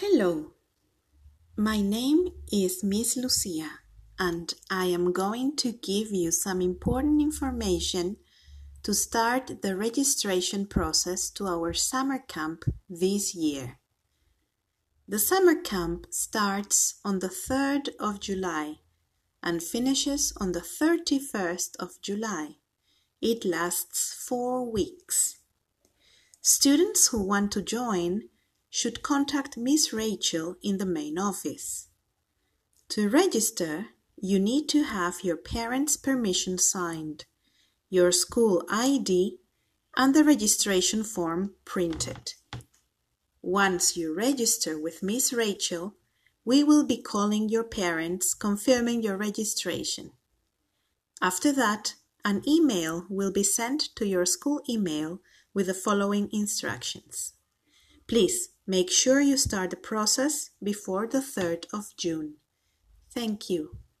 Hello, my name is Miss Lucia, and I am going to give you some important information to start the registration process to our summer camp this year. The summer camp starts on the 3rd of July and finishes on the 31st of July. It lasts four weeks. Students who want to join should contact Miss Rachel in the main office. To register, you need to have your parents' permission signed, your school ID, and the registration form printed. Once you register with Miss Rachel, we will be calling your parents confirming your registration. After that, an email will be sent to your school email with the following instructions. Please make sure you start the process before the 3rd of June. Thank you.